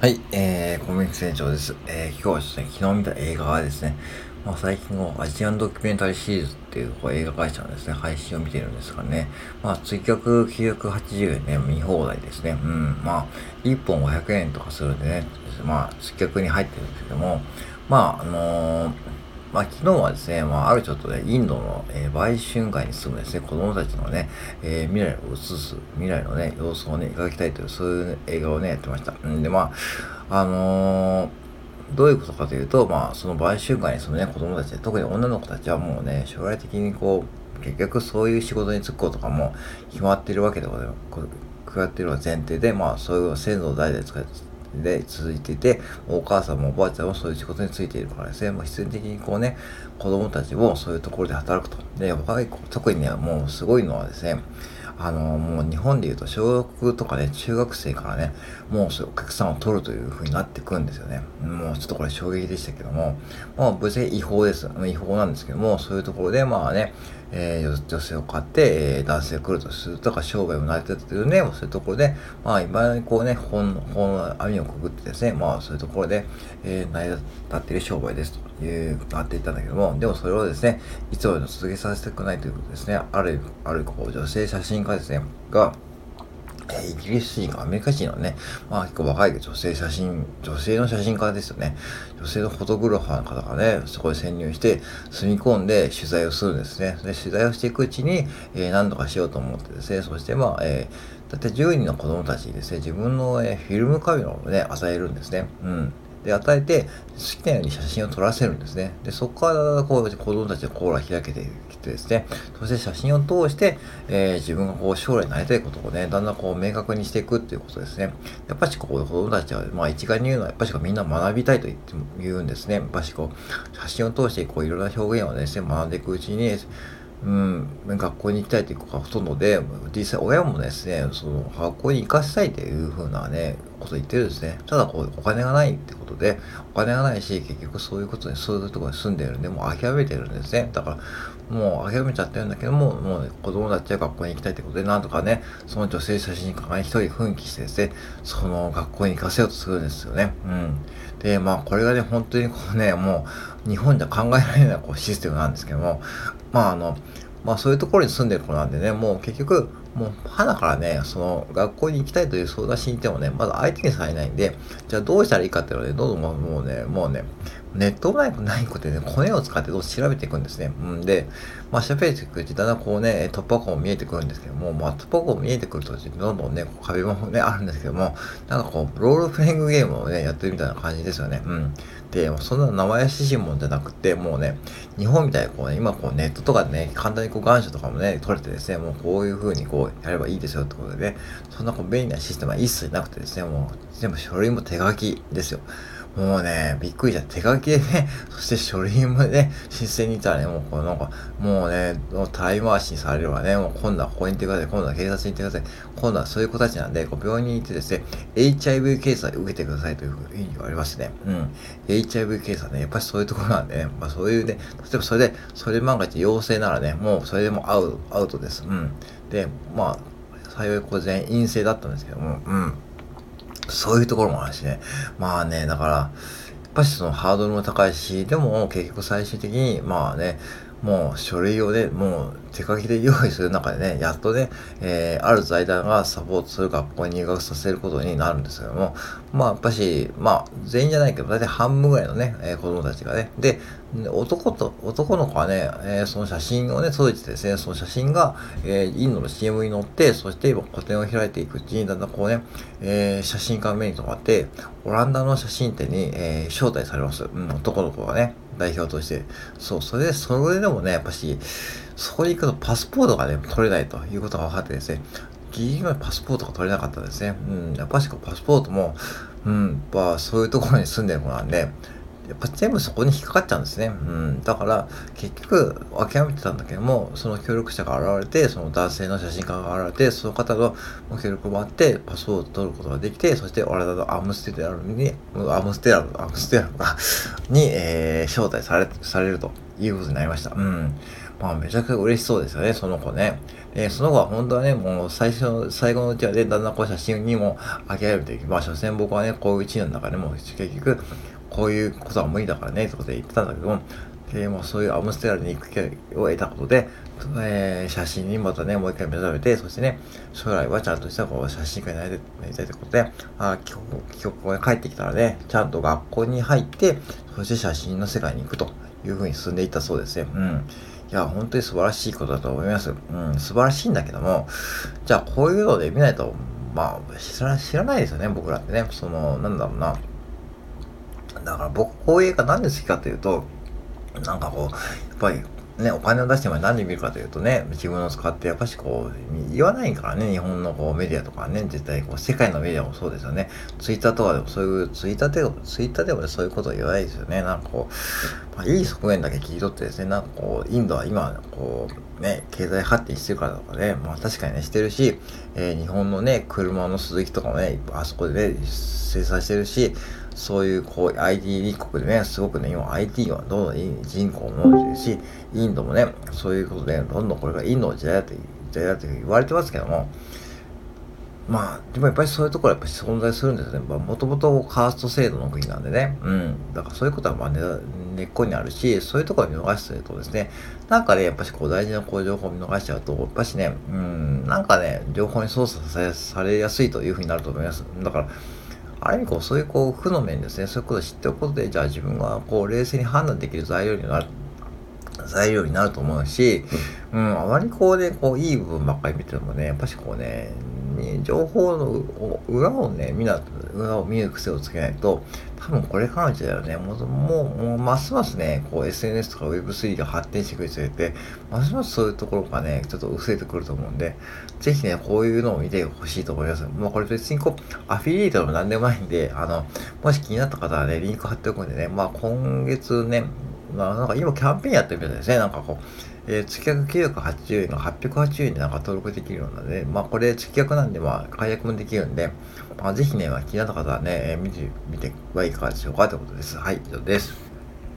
はい、えー、コミック船長です。えー、今日はですね、昨日見た映画はですね、まあ、最近のアジアンドキュメンタリーシリーズっていうこう映画会社のですね、配信を見てるんですがね、まあ、追加980円ね、見放題ですね。うん、まあ、1本500円とかするんでね、まあ、追加に入ってるんですけども、まあ、あのーまあ、昨日はですね、まあ、あるちょっとね、インドの、えー、売春会に住むですね、子供たちのね、えー、未来を映す、未来のね、様子をね、描きたいという、そういう、ね、映画をね、やってました。んで、まあ、あのー、どういうことかというと、まあ、その売春会に住むね、子供たち、特に女の子たちはもうね、将来的にこう、結局そういう仕事に就くことかも決まってるわけでございます。決まっている前提で、まあ、そういう先祖代々使って、で続いてて、お母さんもおばあちゃんもそういう仕事についているからですね、もう必然的にこうね、子供たちもそういうところで働くと。で、若い子、特にね、もうすごいのはですね、あの、もう日本で言うと小学とかね、中学生からね、もうそういうお客さんを取るという風になってくんですよね。もうちょっとこれ衝撃でしたけども、まあ別に違法です。違法なんですけども、そういうところでまあね、えー、女性を買って、えー、男性が来るとするとか、商売を成り立ててるね、そういうところで、まあ、今にこうね、本、本の網をくぐってですね、まあ、そういうところで、えー、成り立っている商売です。という、なっていったんだけども、でもそれをですね、いつまでも続けさせたくないということですね、ある、ある、こう、女性写真家ですね、が、イギリス人かアメリカ人のね、まあ結構若い女性写真、女性の写真家ですよね。女性のフォトグラファーの方がね、そこに潜入して住み込んで取材をするんですね。で、取材をしていくうちに、えー、何とかしようと思ってですね、そしてまあ、えー、だって10人の子供たちにですね、自分の、えー、フィルムカメラをね、与えるんですね。うん。で、与えて、好きなように写真を撮らせるんですね。で、そこから、こう、子供たちのコーラ開けてきてですね、そして写真を通して、えー、自分がこう、将来なりたいことをね、だんだんこう、明確にしていくっていうことですね。やっぱしこう、子供たちは、まあ、一概に言うのは、やっぱしみんな学びたいと言っても言うんですね。やっぱしこう、写真を通して、こう、いろんな表現をですね、学んでいくうちに、うん、学校に行きたいという子がほとんどで、実際親もですね、その学校に行かせたいというふうなね、こと言ってるんですね。ただこう、お金がないってことで、お金がないし、結局そういうことに、そういうところに住んでるんで、もう諦めてるんですね。だから、もう諦めちゃってるんだけども、もう、ね、子供たちは学校に行きたいってことで、なんとかね、その女性写真家が一人奮起してですね、その学校に行かせようとするんですよね。うん。で、まあ、これがね、本当にこうね、もう、日本じゃ考えられないこうシステムなんですけども、まあ、あの、まあそういうところに住んでる子なんでね、もう結局、もう、花からね、その、学校に行きたいという相談しに行ってもね、まだ相手にされないんで、じゃあどうしたらいいかっていうので、どんどんもうね、もうね、ネットないないことでね、コネを使ってどう調べていくんですね。うんで、まあ、調べていくうち、だんだんこうね、突破口も見えてくるんですけども、まあ、突破口も見えてくると、どんどんね、壁もね、あるんですけども、なんかこう、ロールプレイングゲームをね、やってるみたいな感じですよね。うん。で、そんな名前ししもんじゃなくて、もうね、日本みたいにこうね、今こうネットとかでね、簡単にこう願書とかもね、取れてですね、もうこういう風にこうやればいいですよってことでね、そんなこう便利なシステムは一切なくてですね、もう全部書類も手書きですよ。もうね、びっくりした。手書きでね、そして書類もね、申請に行ったらね、もうこうなんか、もうね、タイム回しにされればね、もう今度はここに行ってください、今度は警察に行ってください、今度はそういう子たちなんで、こう病院に行ってですね、HIV 検査受けてくださいというふうに言われましてね、うん。HIV 検査ね、やっぱりそういうところなんでね、まあそういうね、例えばそれで、それ万が一陽性ならね、もうそれでもアウト、アウトです。うん。で、まあ、幸いこれ全員陰性だったんですけども、うん。そういうところもあるしね。まあね、だから、やっぱしそのハードルも高いし、でも結局最終的に、まあね、もう書類をね、もう手書きで用意する中でね、やっとね、えー、ある財団がサポートする学校に入学させることになるんですけども、まあやっぱし、まあ全員じゃないけど、大体半分ぐらいのね、えー、子供たちがね、で、男と、男の子はね、えー、その写真をね、届いてですね、その写真が、えー、インドの CM に載って、そして今個展を開いていくうちに、だんだんこうね、えー、写真家目に留まって、オランダの写真展に、えー、招待されます。うん、男の子がね。代表として。そう、それで、それでもね、やっぱし、そこに行くとパスポートがね、取れないということが分かってですね、ギリギリまでパスポートが取れなかったですね。うん、やっぱしパスポートも、うん、やっぱそういうところに住んでるものはね、やっぱ全部そこに引っかかっちゃうんですね。うん。だから、結局、諦めてたんだけども、その協力者が現れて、その男性の写真家が現れて、その方の協力もあって、パスを取ることができて、そして俺らのアムステラルに、アムステラル、アムステラル に、えー、招待され、されるということになりました。うん。まあ、めちゃくちゃ嬉しそうですよね、その子ね。えー、その子は本当はね、もう最初の、最後のうちはね、だんだんこう写真にもあげられていき、まあ、所詮僕はね、こういうチームの中でも、結局、こういうことは無理だからね、ってことで言ってたんだけども、えー、もそういうアムステラルに行く機会を得たことで、えー、写真にまたね、もう一回目覚めて、そしてね、将来はちゃんとしたこう写真家になりたいということで、あ帰国、帰国帰ってきたらね、ちゃんと学校に入って、そして写真の世界に行くというふうに進んでいったそうですね。うん。いや、本当に素晴らしいことだと思います。うん、素晴らしいんだけども、じゃあこういうので見ないと、まあ、知ら知らないですよね、僕らってね。その、なんだろうな。だから僕、こういう映画なんで好きかというと、なんかこう、やっぱりね、お金を出しても何で見るかというとね、自分の使ってやっぱしこう、言わないからね、日本のこうメディアとかね、絶対こう、世界のメディアもそうですよね。ツイッターとかでもそういう、ツイッターでも、ツイッターでもそういうこと言わないですよね。なんかこう、まあ、いい側面だけ切り取ってですね、なんかこう、インドは今、こう、ね、経済発展してるからとかね、まあ確かにね、してるし、えー、日本のね、車の鈴木とかもね、あそこでね、生産してるし、そういうこう IT 立国でね、すごくね、今 IT はどんどん人口も伸びてるし、インドもね、そういうことで、どんどんこれがインドの時代だと、時代だと言われてますけども、まあ、でもやっぱりそういうところはやっぱり存在するんですよね。もともとカースト制度の国なんでね。うん。だからそういうことはまあ根、っこにあるし、そういうところを見逃してるとですね、なんかね、やっぱしこう大事なこう情報を見逃しちゃうと、やっぱしね、うん、なんかね、情報に操作されやすいというふうになると思います。だから、ある意味こう、そういうこう、負の面ですね、そういうことを知っておくことで、じゃあ自分がこう、冷静に判断できる材料になる、材料になると思うし、うん、あまりこうね、こう、いい部分ばっかり見ててもね、やっぱしこうね、情報の裏をね、見な、裏を見る癖をつけないと、多分これからの時代はね、もう、もう、もうますますね、こう SNS とか Web3 が発展していくにつれて、ますますそういうところがね、ちょっと薄れてくると思うんで、ぜひね、こういうのを見てほしいと思います。まあこれ別にこう、アフィリエイトでも何でもないんで、あの、もし気になった方はね、リンク貼っておくんでね、まあ今月ね、まあなんか今キャンペーンやってるみたいですね、なんかこう、えー、月額980円が880円でなんか登録できるようなので、まあこれ月額なんでまあ解約もできるんで、まあぜひね、まあ、気になった方はね、えー、見てみてはいかがでしょうかということです。はい、以上です。